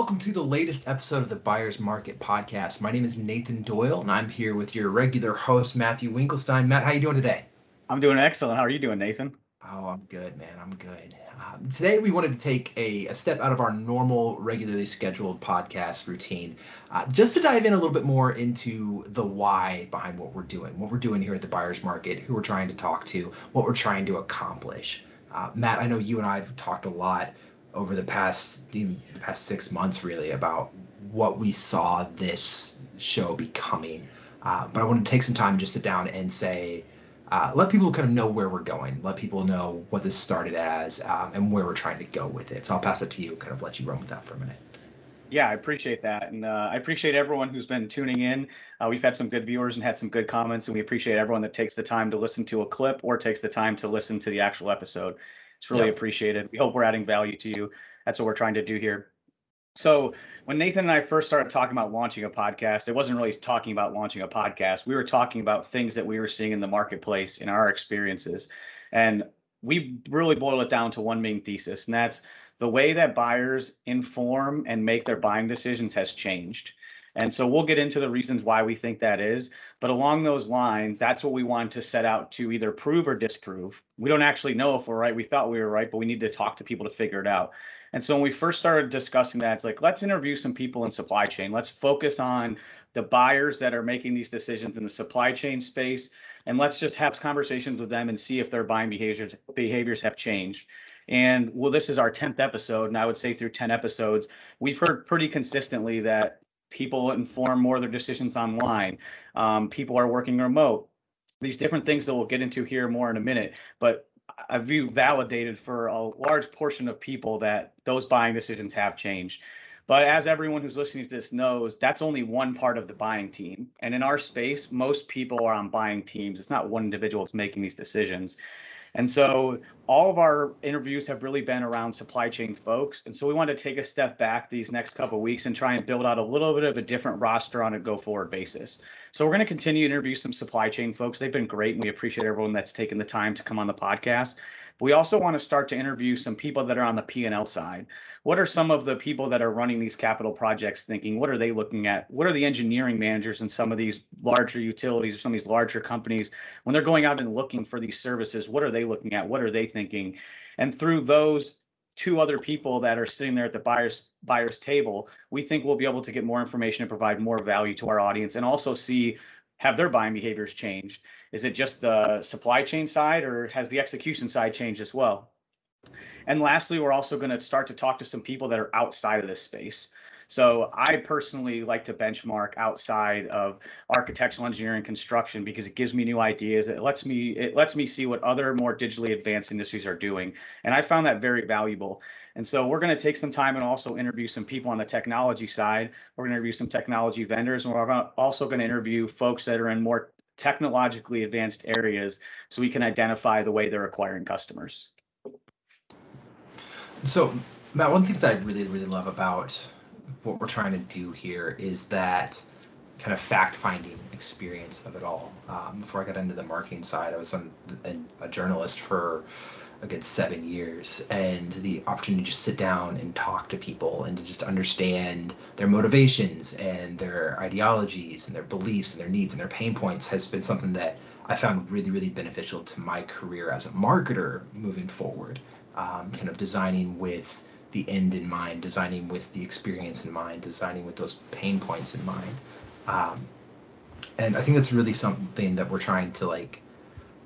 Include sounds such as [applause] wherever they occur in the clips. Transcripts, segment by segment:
welcome to the latest episode of the Buyers Market Podcast. My name is Nathan Doyle, and I'm here with your regular host, Matthew Winklestine. Matt, how are you doing today? I'm doing excellent. How are you doing, Nathan? Oh, I'm good, man. I'm good. Um, today, we wanted to take a, a, step out of our normal, regularly scheduled podcast routine, uh, just to dive in a little bit more into the why behind what we're doing, what we're doing here at the Buyers Market, who we're trying to talk to, what we're trying to accomplish. Uh, Matt, I know you and I have talked a lot over the past the past six months really about what we saw this show becoming. Uh, but I want to take some time to just sit down and say, uh, let people kind of know where we're going. Let people know what this started as um, and where we're trying to go with it. So I'll pass it to you, kind of let you run with that for a minute. Yeah, I appreciate that. And uh, I appreciate everyone who's been tuning in. Uh, we've had some good viewers and had some good comments, and we appreciate everyone that takes the time to listen to a clip or takes the time to listen to the actual episode. It's really appreciated. We hope we're adding value to you. That's what we're trying to do here. So when Nathan and I first started talking about launching a podcast, it wasn't really talking about launching a podcast. We were talking about things that we were seeing in the marketplace in our experiences. And we really boil it down to one main thesis, and that's the way that buyers inform and make their buying decisions has changed. And so we'll get into the reasons why we think that is. But along those lines, that's what we want to set out to either prove or disprove. We don't actually know if we're right. We thought we were right, but we need to talk to people to figure it out. And so when we first started discussing that, it's like, let's interview some people in supply chain. Let's focus on the buyers that are making these decisions in the supply chain space. And let's just have conversations with them and see if their buying behaviors behaviors have changed. And well, this is our 10th episode, and I would say through 10 episodes, we've heard pretty consistently that people inform more of their decisions online. Um, people are working remote. These different things that we'll get into here more in a minute. But I view validated for a large portion of people that those buying decisions have changed. But as everyone who's listening to this knows, that's only one part of the buying team. And in our space, most people are on buying teams. It's not one individual that's making these decisions. And so all of our interviews have really been around supply chain folks. And so we want to take a step back these next couple weeks and try and build out a little bit of a different roster on a go forward basis. So we're going to continue to interview some supply chain folks. They've been great and we appreciate everyone that's taken the time to come on the podcast. We also want to start to interview some people that are on the P&L side. What are some of the people that are running these capital projects thinking? What are they looking at? What are the engineering managers in some of these larger utilities or some of these larger companies when they're going out and looking for these services? What are they looking at? What are they thinking? And through those two other people that are sitting there at the buyers buyers table, we think we'll be able to get more information and provide more value to our audience and also see have their buying behaviors changed? Is it just the supply chain side or has the execution side changed as well? And lastly, we're also going to start to talk to some people that are outside of this space. So I personally like to benchmark outside of architectural engineering construction because it gives me new ideas. It lets me it lets me see what other more digitally advanced industries are doing. And I found that very valuable. And so we're going to take some time and also interview some people on the technology side. We're going to interview some technology vendors, and we're also going to interview folks that are in more technologically advanced areas so we can identify the way they're acquiring customers. So, Matt, one of the things I really, really love about what we're trying to do here is that kind of fact-finding experience of it all. Um, before I got into the marketing side, I was on, a journalist for a good seven years and the opportunity to just sit down and talk to people and to just understand their motivations and their ideologies and their beliefs and their needs and their pain points has been something that I found really, really beneficial to my career as a marketer moving forward. Um, kind of designing with the end in mind, designing with the experience in mind, designing with those pain points in mind. Um, and I think that's really something that we're trying to like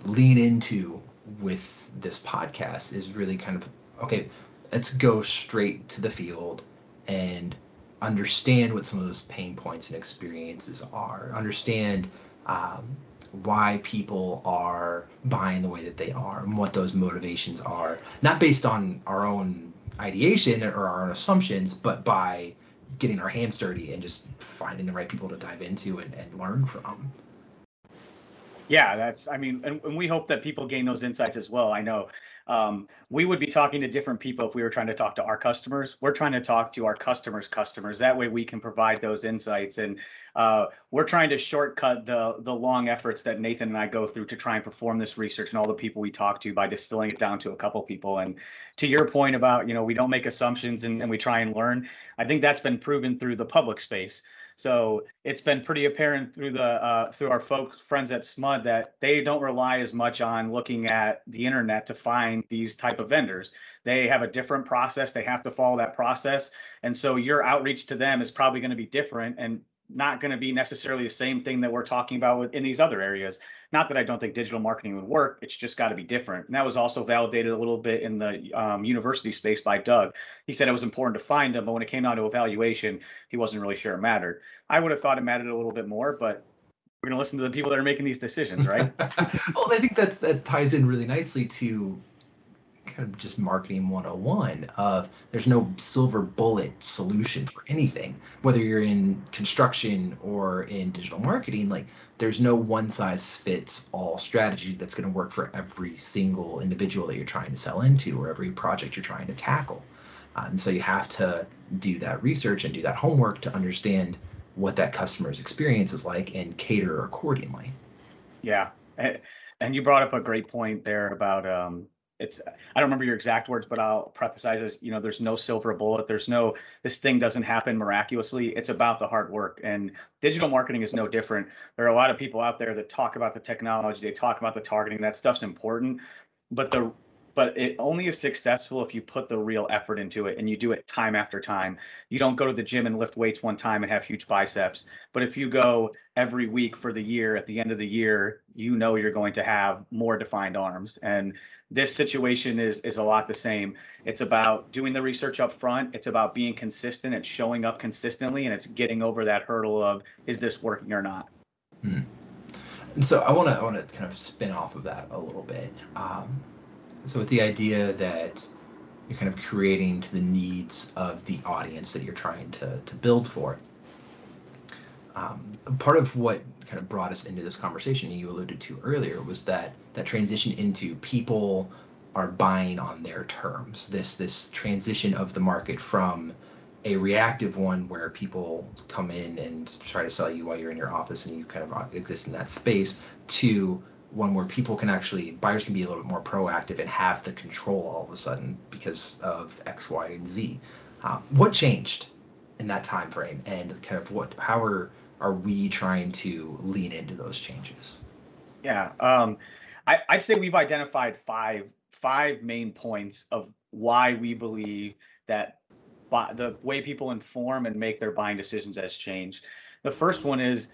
lean into with this podcast is really kind of okay let's go straight to the field and understand what some of those pain points and experiences are understand um, why people are buying the way that they are and what those motivations are not based on our own ideation or our own assumptions but by getting our hands dirty and just finding the right people to dive into and, and learn from Yeah, that's, I mean, and, and we hope that people gain those insights as well. I know um, we would be talking to different people if we were trying to talk to our customers. We're trying to talk to our customers' customers. That way we can provide those insights. And uh, we're trying to shortcut the the long efforts that Nathan and I go through to try and perform this research and all the people we talk to by distilling it down to a couple people. And to your point about, you know, we don't make assumptions and, and we try and learn, I think that's been proven through the public space. So it's been pretty apparent through the uh, through our folks friends at SMUD that they don't rely as much on looking at the internet to find these type of vendors. They have a different process. They have to follow that process, and so your outreach to them is probably going to be different. And not going to be necessarily the same thing that we're talking about with, in these other areas. Not that I don't think digital marketing would work. It's just got to be different. And that was also validated a little bit in the um, university space by Doug. He said it was important to find them, but when it came down to evaluation, he wasn't really sure it mattered. I would have thought it mattered a little bit more, but we're going to listen to the people that are making these decisions, right? [laughs] well, I think that that ties in really nicely to kind of just marketing 101 of there's no silver bullet solution for anything whether you're in construction or in digital marketing like there's no one size fits all strategy that's going to work for every single individual that you're trying to sell into or every project you're trying to tackle. Uh, and so you have to do that research and do that homework to understand what that customer's experience is like and cater accordingly. Yeah. And you brought up a great point there about um, it's I don't remember your exact words, but I'll preface as you know, there's no silver bullet. There's no this thing doesn't happen miraculously. It's about the hard work. And digital marketing is no different. There are a lot of people out there that talk about the technology, they talk about the targeting. That stuff's important. But the but it only is successful if you put the real effort into it and you do it time after time. You don't go to the gym and lift weights one time and have huge biceps. But if you go every week for the year, at the end of the year, you know you're going to have more defined arms. And this situation is is a lot the same. It's about doing the research up front. It's about being consistent. It's showing up consistently, and it's getting over that hurdle of is this working or not. Hmm. And so I want to I want to kind of spin off of that a little bit. Um, so with the idea that you're kind of creating to the needs of the audience that you're trying to, to build for. Um, part of what kind of brought us into this conversation you alluded to earlier was that that transition into people are buying on their terms this this transition of the market from a reactive one where people come in and try to sell you while you're in your office and you kind of exist in that space to one where people can actually buyers can be a little bit more proactive and have the control all of a sudden because of X, Y, and Z. Uh, what changed in that time frame, and kind of what how are are we trying to lean into those changes? Yeah, um, I, I'd say we've identified five five main points of why we believe that the way people inform and make their buying decisions has changed. The first one is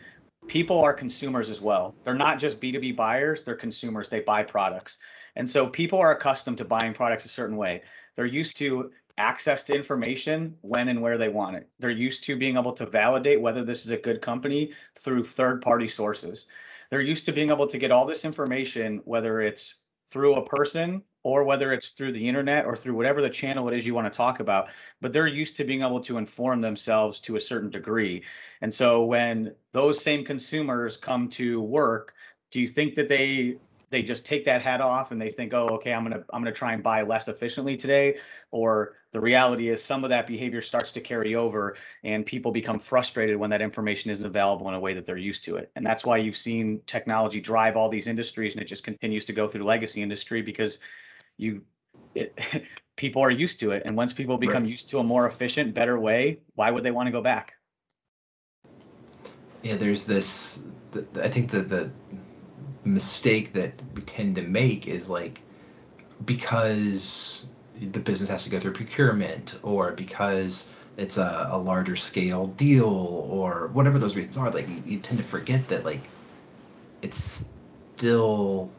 people are consumers as well. They're not just B2B buyers, they're consumers. They buy products. And so people are accustomed to buying products a certain way. They're used to access to information when and where they want it. They're used to being able to validate whether this is a good company through third party sources. They're used to being able to get all this information, whether it's through a person or whether it's through the internet or through whatever the channel it is you want to talk about but they're used to being able to inform themselves to a certain degree. And so when those same consumers come to work do you think that they they just take that hat off and they think oh okay i'm going to i'm going to try and buy less efficiently today or the reality is some of that behavior starts to carry over and people become frustrated when that information isn't available in a way that they're used to it? And that's why you've seen technology drive all these industries and it just continues to go through legacy industry because you it, [laughs] people are used to it and once people become right. used to a more efficient better way why would they want to go back yeah there's this the, i think that the mistake that we tend to make is like because the business has to go through procurement or because it's a, a larger scale deal or whatever those reasons are like you, you tend to forget that like it's still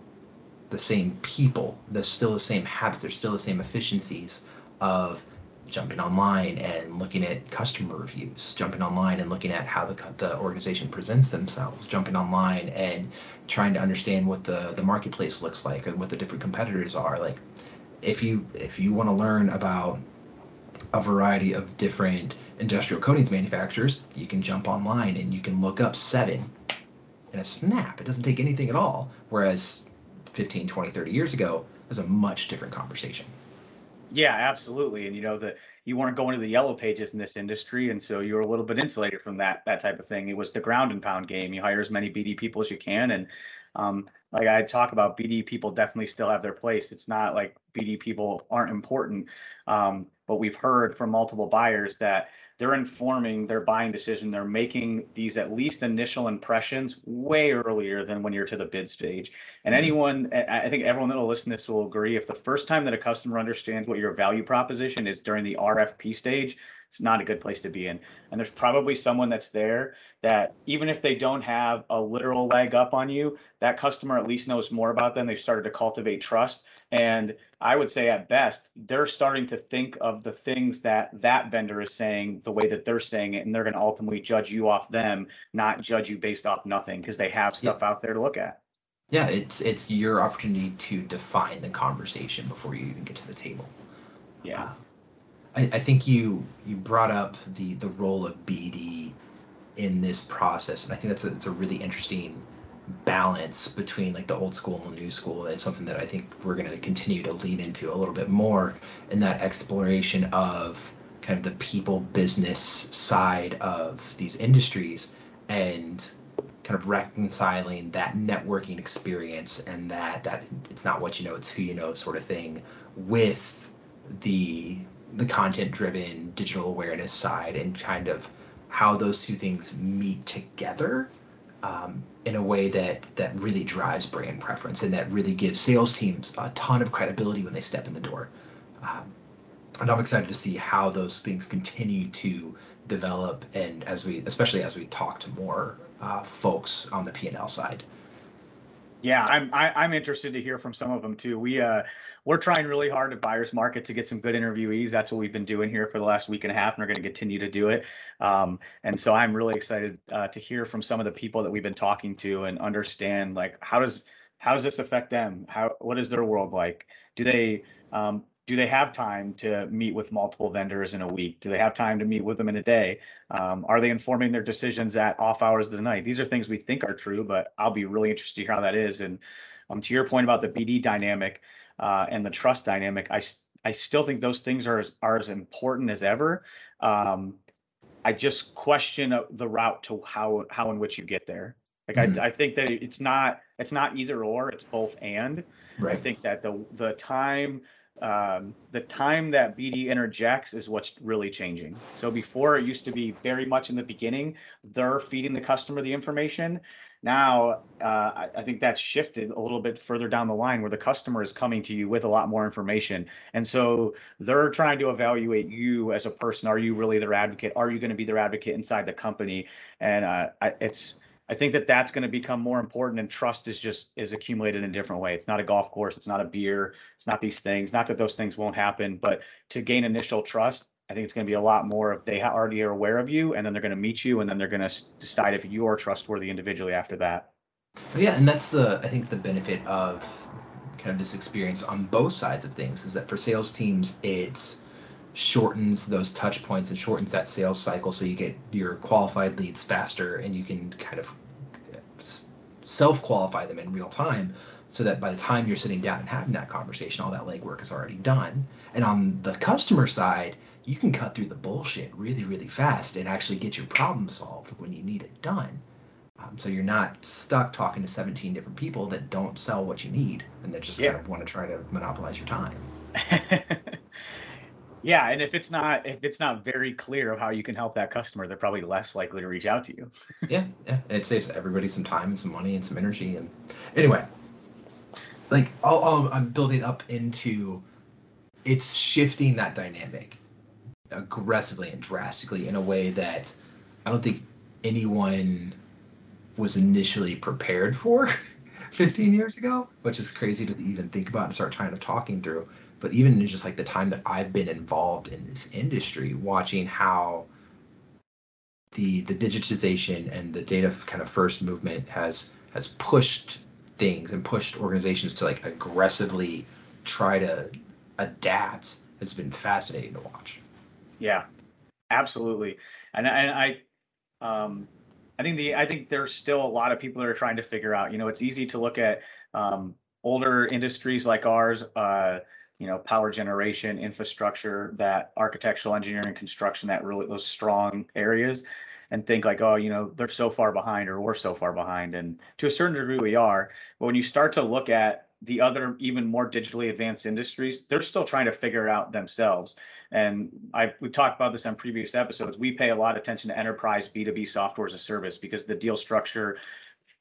the same people. There's still the same habits. There's still the same efficiencies of jumping online and looking at customer reviews, jumping online and looking at how the, the organization presents themselves, jumping online and trying to understand what the, the marketplace looks like and what the different competitors are. Like if you if you want to learn about a variety of different industrial coatings manufacturers, you can jump online and you can look up seven in a snap. It doesn't take anything at all. Whereas 15, 20, 30 years ago, was a much different conversation. Yeah, absolutely. And you know that you weren't going to the yellow pages in this industry, and so you were a little bit insulated from that that type of thing. It was the ground and pound game. You hire as many BD people as you can, and um, like I talk about, BD people definitely still have their place. It's not like BD people aren't important, um, but we've heard from multiple buyers that they're informing their buying decision. They're making these at least initial impressions way earlier than when you're to the bid stage. And mm-hmm. anyone, I think everyone that will listen to this will agree. If the first time that a customer understands what your value proposition is during the RFP stage, it's not a good place to be in. And there's probably someone that's there that even if they don't have a literal leg up on you, that customer at least knows more about them. They've started to cultivate trust. And I would say at best, they're starting to think of the things that that vendor is saying the way that they're saying it. And they're going to ultimately judge you off them, not judge you based off nothing because they have stuff yeah. out there to look at. Yeah, it's it's your opportunity to define the conversation before you even get to the table. Yeah. Um, I, I think you you brought up the the role of BD in this process, and I think that's a, it's a really interesting balance between like the old school and the new school. It's something that I think we're going to continue to lean into a little bit more in that exploration of kind of the people business side of these industries and kind of reconciling that networking experience and that that it's not what you know it's who you know sort of thing with the the content driven digital awareness side and kind of how those two things meet together um, in a way that that really drives brand preference and that really gives sales teams a ton of credibility when they step in the door. Um, and I'm excited to see how those things continue to develop and as we especially as we talk to more uh, folks on the P&L side. Yeah, I'm I, am i am interested to hear from some of them too. We uh we're trying really hard at Buyers Market to get some good interviewees. That's what we've been doing here for the last week and a half, and we're going to continue to do it. Um, and so I'm really excited uh, to hear from some of the people that we've been talking to and understand like how does how does this affect them? How what is their world like? Do they um, do they have time to meet with multiple vendors in a week? Do they have time to meet with them in a day? Um, are they informing their decisions at off hours of the night? These are things we think are true, but I'll be really interested to hear how that is. And um, to your point about the BD dynamic uh, and the trust dynamic, I, I still think those things are as, are as important as ever. Um, I just question the route to how how in which you get there. Like mm-hmm. I, I think that it's not it's not either or, it's both and. Right. I think that the the time um, the time that BD interjects is what's really changing. So before it used to be very much in the beginning, they're feeding the customer the information. Now, uh, I, I, think that's shifted a little bit further down the line where the customer is coming to you with a lot more information. And so they're trying to evaluate you as a person. Are you really their advocate? Are you going to be their advocate inside the company? And uh, I, it's, I think that that's going to become more important and trust is just is accumulated in a different way. It's not a golf course, it's not a beer, it's not these things. Not that those things won't happen, but to gain initial trust, I think it's going to be a lot more if they already are aware of you and then they're going to meet you and then they're going to decide if you are trustworthy individually after that. Yeah, and that's the I think the benefit of kind of this experience on both sides of things is that for sales teams it's shortens those touch points and shortens that sales cycle so you get your qualified leads faster and you can kind of self qualify them in real time so that by the time you're sitting down and having that conversation all that legwork is already done. And on the customer side you can cut through the bullshit really really fast and actually get your problem solved when you need it done. Um, so you're not stuck talking to 17 different people that don't sell what you need and that just yeah. kind of want to try to monopolize your time [laughs] Yeah, and if it's not if it's not very clear of how you can help that customer, they're probably less likely to reach out to you. yeah, yeah, it saves everybody some time and some money and some energy. And anyway, like I'll, I'll, I'm building up into it's shifting that dynamic aggressively and drastically in a way that I don't think anyone was initially prepared for [laughs] 15 years ago, which is crazy to even think about and start trying to talking through but even in just like the time that I've been involved in this industry, watching how the the digitization and the data kind of first movement has has pushed things and pushed organizations to like aggressively try to adapt has been fascinating to watch. Yeah, absolutely. And, and I, um, I think the I think there's still a lot of people that are trying to figure out. You know, it's easy to look at um, older industries like ours. Uh, you know, power generation, infrastructure, that architectural engineering, construction, that really those strong areas, and think like, oh, you know, they're so far behind or we're so far behind. And to a certain degree, we are. But when you start to look at the other even more digitally advanced industries, they're still trying to figure out themselves. And I we've talked about this on previous episodes. We pay a lot of attention to enterprise B2B software as a service because the deal structure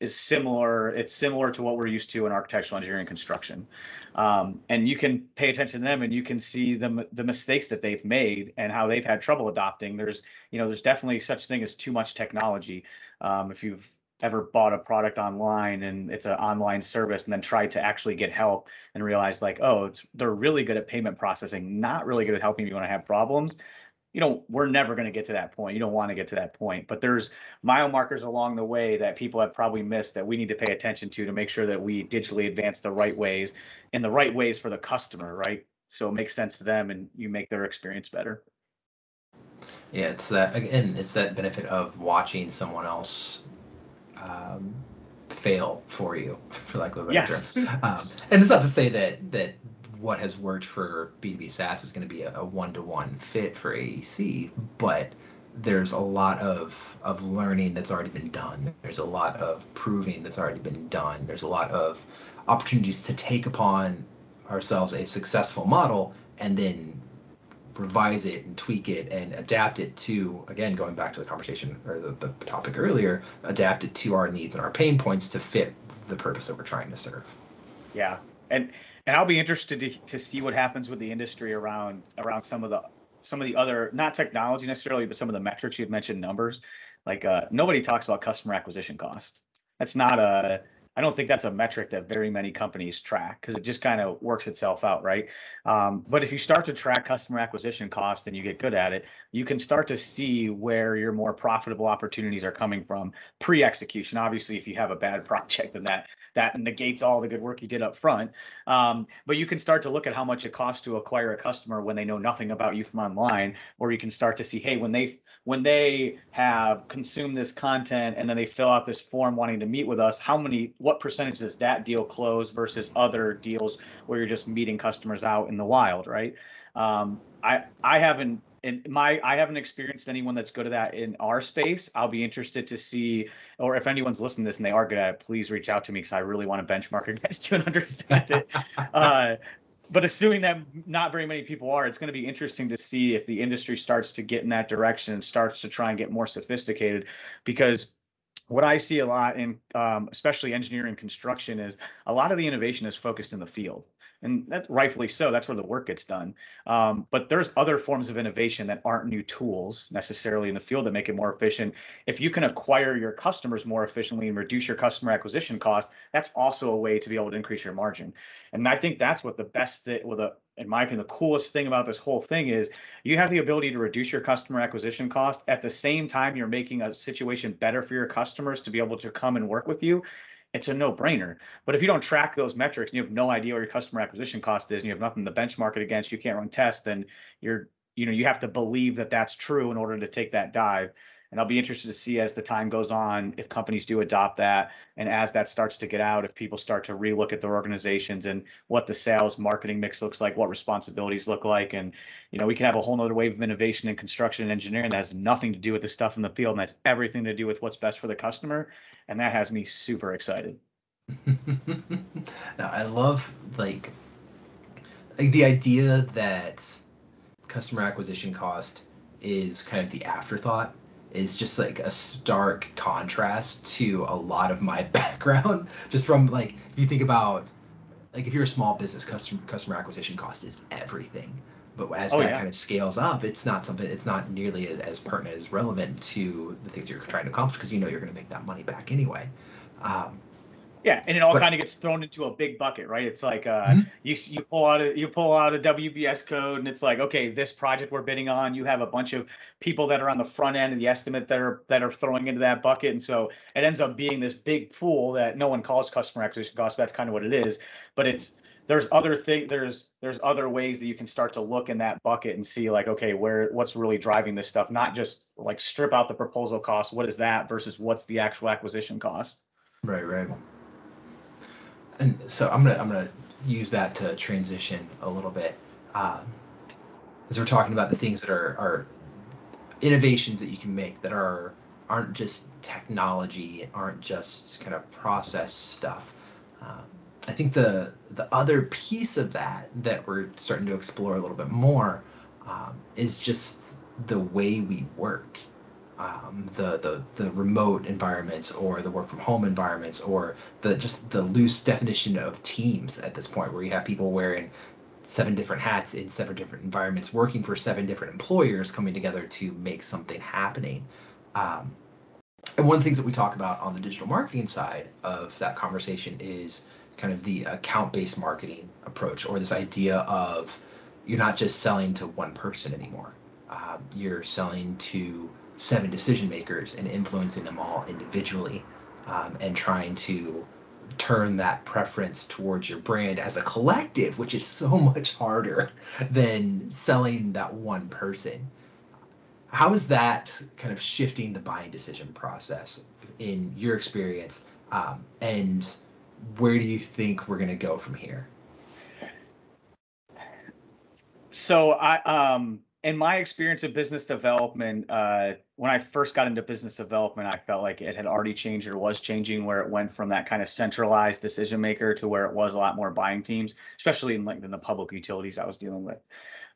is similar. It's similar to what we're used to in architectural engineering construction. Um, and you can pay attention to them and you can see the, the mistakes that they've made and how they've had trouble adopting. There's, you know, there's definitely such thing as too much technology. Um, if you've ever bought a product online and it's an online service and then tried to actually get help and realize like, oh, they're really good at payment processing, not really good at helping you when I have problems. You know, we're never going to get to that point. You don't want to get to that point, but there's mile markers along the way that people have probably missed that we need to pay attention to to make sure that we digitally advance the right ways in the right ways for the customer, right? So it makes sense to them and you make their experience better. Yeah, it's that again, it's that benefit of watching someone else um, fail for you, [laughs] for lack of a better Yes. term. Um, and it's not to say that that what has worked for B2B SaaS is going to be a, a one-to-one fit for AEC, but there's a lot of of learning that's already been done. There's a lot of proving that's already been done. There's a lot of opportunities to take upon ourselves a successful model and then revise it and tweak it and adapt it to again going back to the conversation or the, the topic earlier adapt it to our needs and our pain points to fit the purpose that we're trying to serve Yeah, and and I'll be interested to, to see what happens with the industry around around some of the some of the other not technology necessarily, but some of the metrics you've mentioned numbers. Like uh, nobody talks about customer acquisition cost. That's not a I don't think that's a metric that very many companies track because it just kind of works itself out, right? Um, but if you start to track customer acquisition costs and you get good at it, you can start to see where your more profitable opportunities are coming from pre-execution. Obviously, if you have a bad [laughs] project, then that that negates all the good work you did up front. Um, but you can start to look at how much it costs to acquire a customer when they know nothing about you from online, or you can start to see, hey, when they when they have consumed this content and then they fill out this form wanting to meet with us, how many what percentage does that deal close versus other deals where you're just meeting customers out in the wild, right? Um, I I haven't in my I haven't experienced anyone that's good at that in our space. I'll be interested to see, or if anyone's listening to this and they are good at it, please reach out to me because I really want [laughs] to benchmark against you and understand it. [laughs] uh, but assuming that not very many people are, it's going to be interesting to see if the industry starts to get in that direction and starts to try and get more sophisticated, because what I see a lot in, um, especially engineering construction, is a lot of the innovation is focused in the field and that rightfully so that's where the work gets done. Um, but there's other forms of innovation that aren't new tools necessarily in the field that make it more efficient. If you can acquire your customers more efficiently and reduce your customer acquisition cost that's also a way to be able to increase your margin. And i think that's what the best that well the in my opinion the coolest thing about this whole thing is you have the ability to reduce your customer acquisition cost. At the same time you're making a situation better for your customers to be able to come and work with you it's a no-brainer. But if you don't track those metrics and you have no idea what your customer acquisition cost is and you have nothing to benchmark it against, you can't run tests, then you're, you know, you have to believe that that's true in order to take that dive. And I'll be interested to see as the time goes on if companies do adopt that, and as that starts to get out, if people start to relook at their organizations and what the sales marketing mix looks like, what responsibilities look like, and you know we can have a whole nother wave of innovation in construction and engineering that has nothing to do with the stuff in the field and has everything to do with what's best for the customer, and that has me super excited. [laughs] now I love like like the idea that customer acquisition cost is kind of the afterthought is just like a stark contrast to a lot of my [laughs] background. Just from like, if you think about, like, if you're a small business, customer customer acquisition cost is everything. But as Oh, that yeah. kind of scales up, it's not something. It's not nearly as, as pertinent as relevant to the things you're trying to accomplish because you know you're going to make that money back anyway. Um, Yeah, and it all kind of gets thrown into a big bucket, right? It's like uh, Mhm. you you pull out a you pull out a WBS code, and it's like, okay, this project we're bidding on, you have a bunch of people that are on the front end of the estimate that are that are throwing into that bucket, and so it ends up being this big pool that no one calls customer acquisition cost. That's kind of what it is, but it's there's other thing there's there's other ways that you can start to look in that bucket and see like okay where what's really driving this stuff not just like strip out the proposal cost what is that versus what's the actual acquisition cost right right and so i'm gonna i'm gonna use that to transition a little bit um, as we're talking about the things that are are innovations that you can make that are aren't just technology aren't just kind of process stuff. Um, I think the the other piece of that that we're starting to explore a little bit more um, is just the way we work, um, the the the remote environments or the work from home environments or the just the loose definition of teams at this point, where you have people wearing seven different hats in seven different environments, working for seven different employers, coming together to make something happening. Um, and one of the things that we talk about on the digital marketing side of that conversation is kind of the account-based marketing approach or this idea of you're not just selling to one person anymore. Um, you're selling to seven decision makers and influencing them all individually um, and trying to turn that preference towards your brand as a collective, which is so [laughs] much harder than selling that one person. How is that kind of shifting the buying decision process in your experience? Um, and where do you think we're going to go from here? So I um in my experience of business development, uh, when I first got into business development, I felt like it had already changed or was changing where it went from that kind of centralized decision maker to where it was a lot more buying teams, especially in like in the public utilities I was dealing with.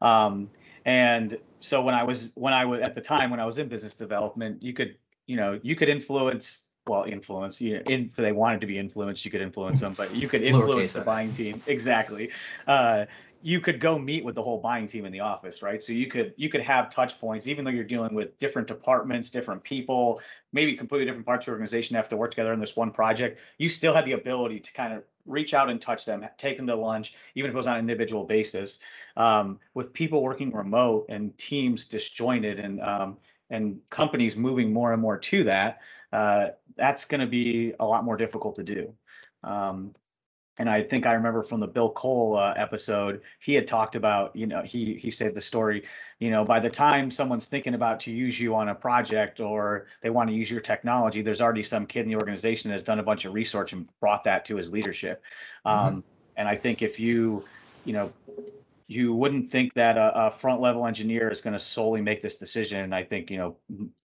Um, and so when I was when I was at the time when I was in business development, you could you know you could influence well influence you know, if they wanted to be influenced you could influence [laughs] them but you could influence the buying team. Exactly. Uh, you could go meet with the whole buying team in the office right so you could you could have touch points even though you're dealing with different departments different people maybe completely different parts of the organization have to work together on this one project you still had the ability to kind of reach out and touch them take them to lunch even if it was on an individual basis um, with people working remote and teams disjointed and um, and companies moving more and more to that uh, that's going to be a lot more difficult to do. Um, and I think I remember from the Bill Cole uh, episode, he had talked about, you know, he he said the story, you know, by the time someone's thinking about to use you on a project or they want to use your technology, there's already some kid in the organization that's done a bunch of research and brought that to his leadership. Mm-hmm. Um, and I think if you, you know, you wouldn't think that a, a front level engineer is going to solely make this decision. And I think, you know,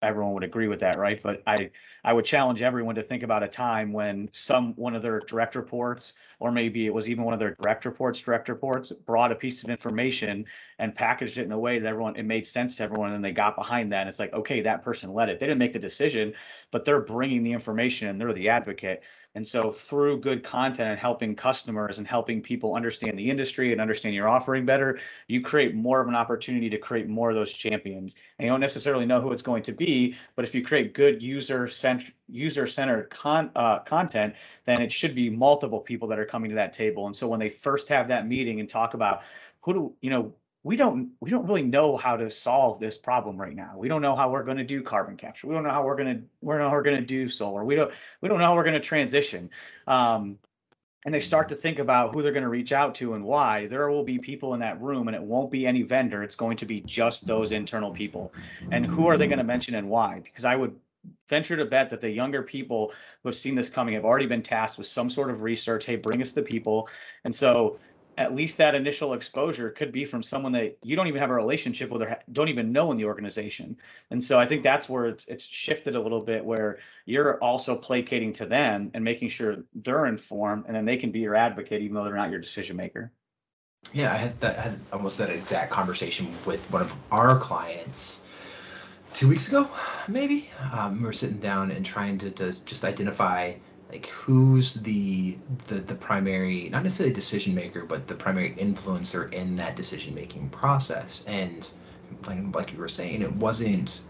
everyone would agree with that, right? But I, I would challenge everyone to think about a time when some one of their direct reports, or maybe it was even one of their direct reports, direct reports, brought a piece of information and packaged it in a way that everyone it made sense to everyone, and then they got behind that. And it's like, okay, that person led it. They didn't make the decision, but they're bringing the information and they're the advocate. And so through good content and helping customers and helping people understand the industry and understand your offering better, you create more of an opportunity to create more of those champions. And you don't necessarily know who it's going to be, but if you create good user centered user centered con, uh, content, then it should be multiple people that are coming to that table. And so when they first have that meeting and talk about who do you know we don't we don't really know how to solve this problem right now. We don't know how we're going to do carbon capture. We don't know how we're going to we don't know how we're going to do solar. We don't we don't know how we're going to transition. Um, and they start to think about who they're going to reach out to and why. There will be people in that room, and it won't be any vendor. It's going to be just those internal people. And who are they going to mention and why? Because I would venture to bet that the younger people who have seen this coming have already been tasked with some sort of research. Hey, bring us the people. And so at least that initial exposure could be from someone that you don't even have a relationship with or don't even know in the organization. And so I think that's where it's it's shifted a little bit where you're also placating to them and making sure they're informed and then they can be your advocate even though they're not your decision maker. Yeah, I had that had almost that exact conversation with one of our clients two weeks ago, maybe. Um, we were sitting down and trying to, to just identify like who's the the the primary not necessarily decision maker but the primary influencer in that decision making process? And like like you were saying it wasn't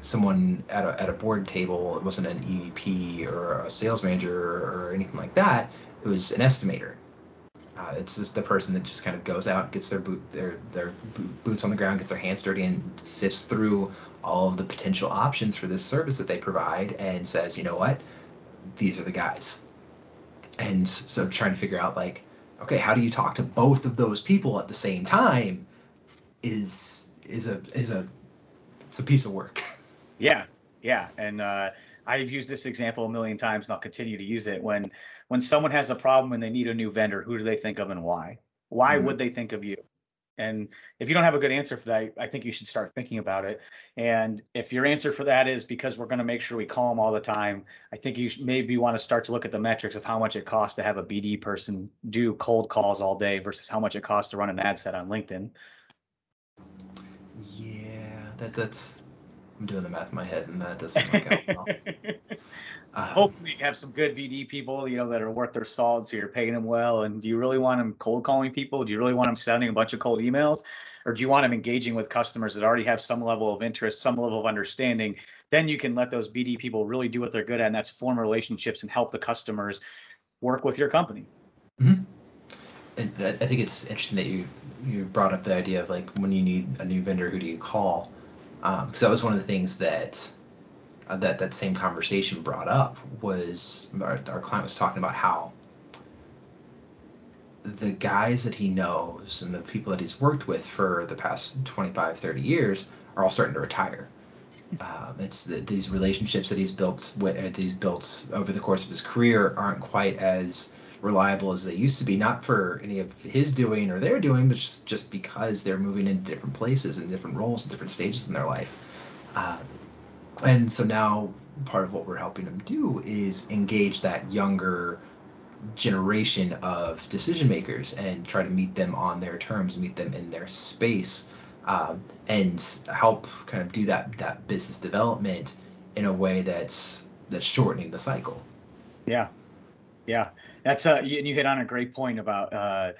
someone at a, at a board table it wasn't an evp or a sales manager or anything like that. It was an estimator. Uh, it's just the person that just kind of goes out gets their boot their their boots on the ground gets their hands dirty and sifts through all of the potential options for this service that they provide and says you know what these are the guys. And so trying to figure out like, okay, how do you talk to both of those people at the same time? Is is a is a it's a piece of work. [laughs] Yeah, yeah, and uh, I've used this example a million times, and I'll continue to use it. When when someone has a problem and they need a new vendor, who do they think of and why? Why Mhm. would they think of you? And if you don't have a good answer for that, I think you should start thinking about it. And if your answer for that is because we're going to make sure we call them all the time, I think you maybe want to start to look at the metrics of how much it costs to have a BD person do cold calls all day versus how much it costs to run an ad set on LinkedIn. Yeah, that that's I'm doing the math in my head, and that doesn't work out well. Uh, [laughs] Hopefully, you have some good BD people, you know, that are worth their salt, so you're paying them well. And do you really want them cold calling people? Do you really want them sending a bunch of cold emails, or do you want them engaging with customers that already have some level of interest, some level of understanding? Then you can let those BD people really do what they're good at, and that's form relationships and help the customers work with your company. Hmm. and I I think it's interesting that you you brought up the idea of like when you need a new vendor, who do you call? Because that was one of the things that uh, that that same conversation brought up was our, our client was talking about how the guys that he knows and the people that he's worked with for the past 25 30 years are all starting to retire. Um, it's the, these relationships that he's built with, uh, he's built over the course of his career aren't quite as reliable as they used to be not for any of his doing or their doing but just, just because they're moving into different places and different roles and different stages in their life. Um, and so now part of what we're helping them do is engage that younger generation of decision makers and try to meet them on their terms, meet them in their space, um, and help kind of do that that business development in a way that's that's shortening the cycle. Yeah, yeah, that's you, and you hit on a great point about uh,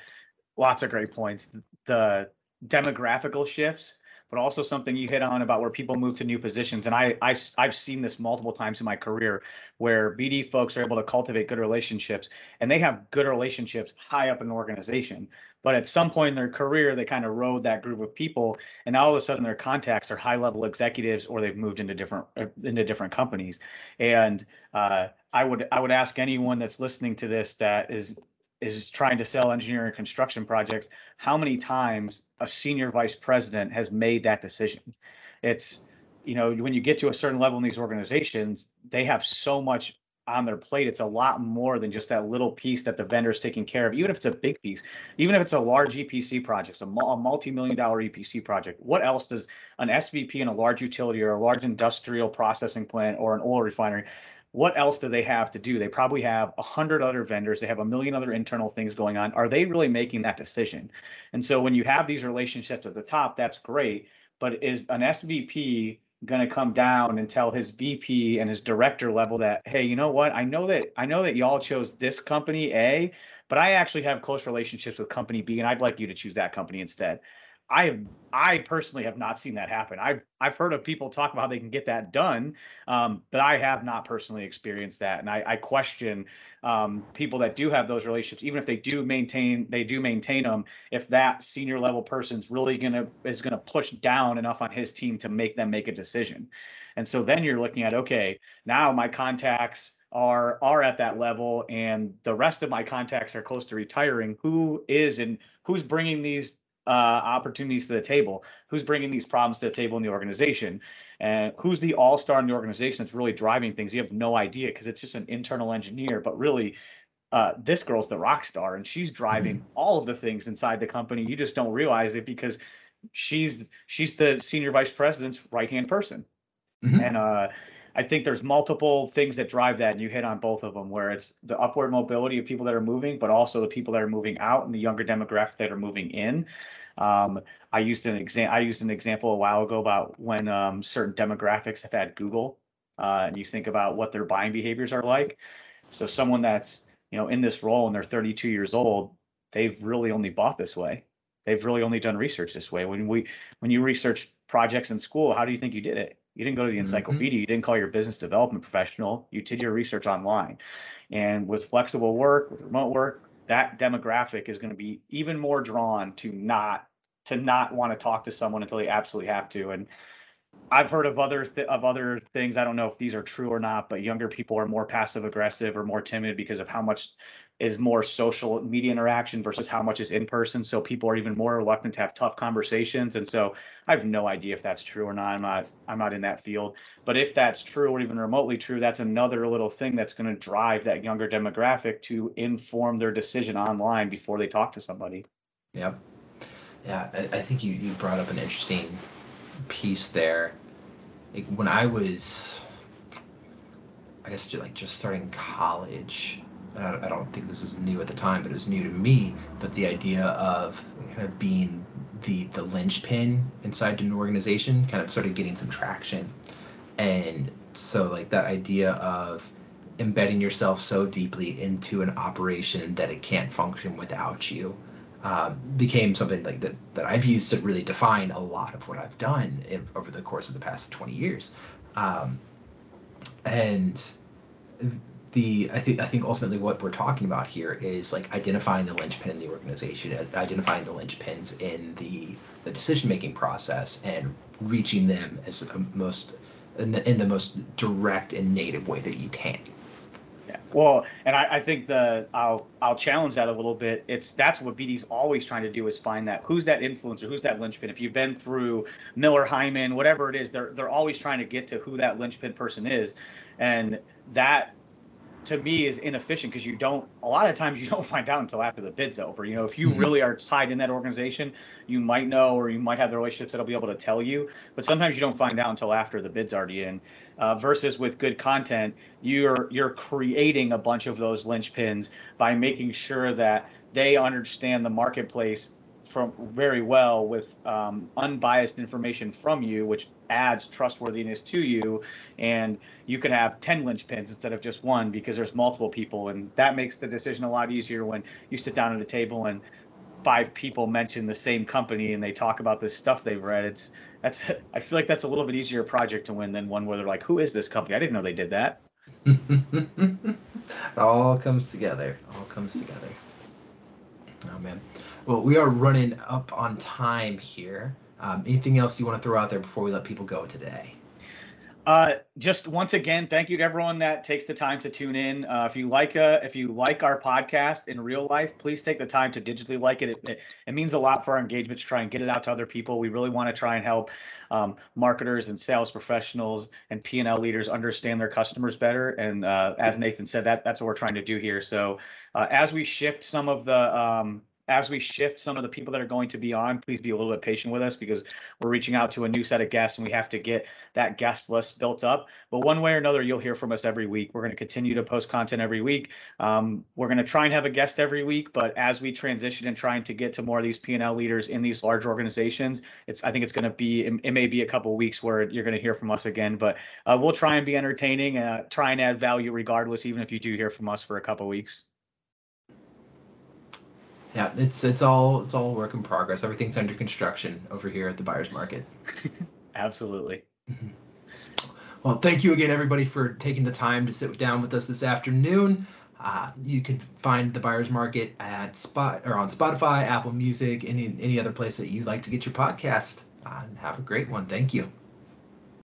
lots of great points. The demographical shifts, but also something you hit on about where people move to new positions. And I, I I've seen this multiple times in my career where BD folks are able to cultivate good relationships, and they have good relationships high up in an organization. But at some point in their career, they kind of rode that group of people, and now all of a sudden their contacts are high level executives, or they've moved into different uh, into different companies. And uh, I would I would ask anyone that's listening to this that is is trying to sell engineering construction projects, how many times a senior vice president has made that decision? It's, you know, when you get to a certain level in these organizations, they have so much on their plate. It's a lot more than just that little piece that the vendor is taking care of, even if it's a big piece, even if it's a large EPC project, a, a multi-million dollar EPC project. What else does an SVP in a large utility or a large industrial processing plant or an oil refinery, what else do they have to do? They probably have a hundred other vendors. They have a million other internal things going on. Are they really making that decision? And so when you have these relationships at the top, that's great. But is an SVP going to come down and tell his VP and his director level that, hey, you know what? I know that I know that y'all chose this company A, but I actually have close relationships with company B, and I'd like you to choose that company instead. I have I personally have not seen that happen. I've I've heard of people talk about how they can get that done, um, but I have not personally experienced that, and I, I question um, people that do have those relationships, even if they do maintain they do maintain them. If that senior level person's really gonna is gonna push down enough on his team to make them make a decision, and so then you're looking at okay, now my contacts are are at that level, and the rest of my contacts are close to retiring. Who is and who's bringing these uh, opportunities to the table, who's bringing these problems to the table in the organization, and who's the all star in the organization that's really driving things. You have no idea because it's just an internal engineer, but really. Uh, this girl's the rock star and she's driving all of the things inside the company. You just don't realize it because she's she's the senior vice president's right hand person. Mhm. And uh, I think there's multiple things that drive that, and you hit on both of them, where it's the upward mobility of people that are moving, but also the people that are moving out and the younger demographic that are moving in. Um, I used an exam. I used an example a while ago about when um, certain demographics have had Google, uh, and you think about what their buying behaviors are like. So someone that's you know in this role and they're 32 years old, they've really only bought this way. They've really only done research this way. When we when you research projects in school, how do you think you did it? You didn't go to the Mhm. encyclopedia. You didn't call your business development professional. You did your research online. And with flexible work, with remote work, that demographic is going to be even more drawn to not to not want to talk to someone until they absolutely have to. And I've heard of other th- of other things. I don't know if these are true or not, but younger people are more passive aggressive or more timid because of how much is more social media interaction versus how much is in person. So people are even more reluctant to have tough conversations. And so I have no idea if that's true or not. I'm not I'm not in that field. But if that's true or even remotely true, that's another little thing that's going to drive that younger demographic to inform their decision online before they talk to somebody. Yep. Yeah, I, I think you, you brought up an interesting piece there. Like when I was, I guess, just like just starting college, I don't think this was new at the time, but it was new to me. But the idea of kind of being the the linchpin inside an organization kind of started getting some traction, and so like that idea of embedding yourself so deeply into an operation that it can't function without you um, became something like that that I've used to really define a lot of what I've done over the course of the past 20 years. Um, and the I think I think ultimately what we're talking about here is like identifying the linchpin in the organization, identifying the linchpins in the the decision making process, and reaching them as the most in the, in the most direct and native way that you can. Well, and I, I think the I'll I'll challenge that a little bit. It's that's what BD's always trying to do is find that who's that influencer, who's that linchpin. If you've been through Miller Heiman, whatever it is, they're they're always trying to get to who that linchpin person is, and that to me is inefficient because you don't a lot of times you don't [laughs] find out until after the bid's over you know if you mm-hmm. really are tied in that organization you might know or you might have the relationships that'll be able to tell you but sometimes you don't find out until after the bid's already in uh, versus with good content you're you're creating a bunch of those linchpins by making sure that they understand the marketplace from very well with um, unbiased information from you, which adds trustworthiness to you. And you can have 10 linchpins instead of just one because there's multiple people. And that makes the decision a lot easier when you sit down at a table and five people mention the same company and they talk about this stuff they've read. It's that's I feel like that's a little bit easier project to win than one where they're like, who is this company? I didn't know they did that. [laughs] it all comes together. All comes together. Oh man. Well, we are running up on time here. Um, anything else you want to throw out there before we let people go today? Uh, just once again, thank you to everyone that takes the time to tune in. Uh, if you like uh, if you like our podcast in real life, please take the time to digitally like it. It, it, it means a lot for our engagement to try and get it out to other people. We really want to try and help um, marketers and sales professionals and P and L leaders understand their customers better. And uh, as Nathan said, that that's what we're trying to do here. So uh, as we shift some of the um, as we shift some of the people that are going to be on, please be a little bit patient with us because we're reaching out to a new set of guests and we have to get that guest list built up. But one way or another, you'll hear from us every week. We're going to continue to post content every week. Um, we're going to try and have a guest every week, but as we transition and trying to get to more of these P&L leaders in these large organizations, it's I think it's going to be it, it may be a couple weeks where you're going to hear from us again. But uh, we'll try and be entertaining, uh, try and add value regardless, even if you do hear from us for a couple weeks yeah, it's it's all it's all work in progress. Everything's under construction over here at the buyer's market. [laughs] Absolutely. Mm-hmm. Well, thank you again, everybody, for taking the time to sit down with us this afternoon. Uh, you can find the buyer's market at spot or on Spotify, Apple Music, any any other place that you like to get your podcast. Uh, have a great one. Thank you.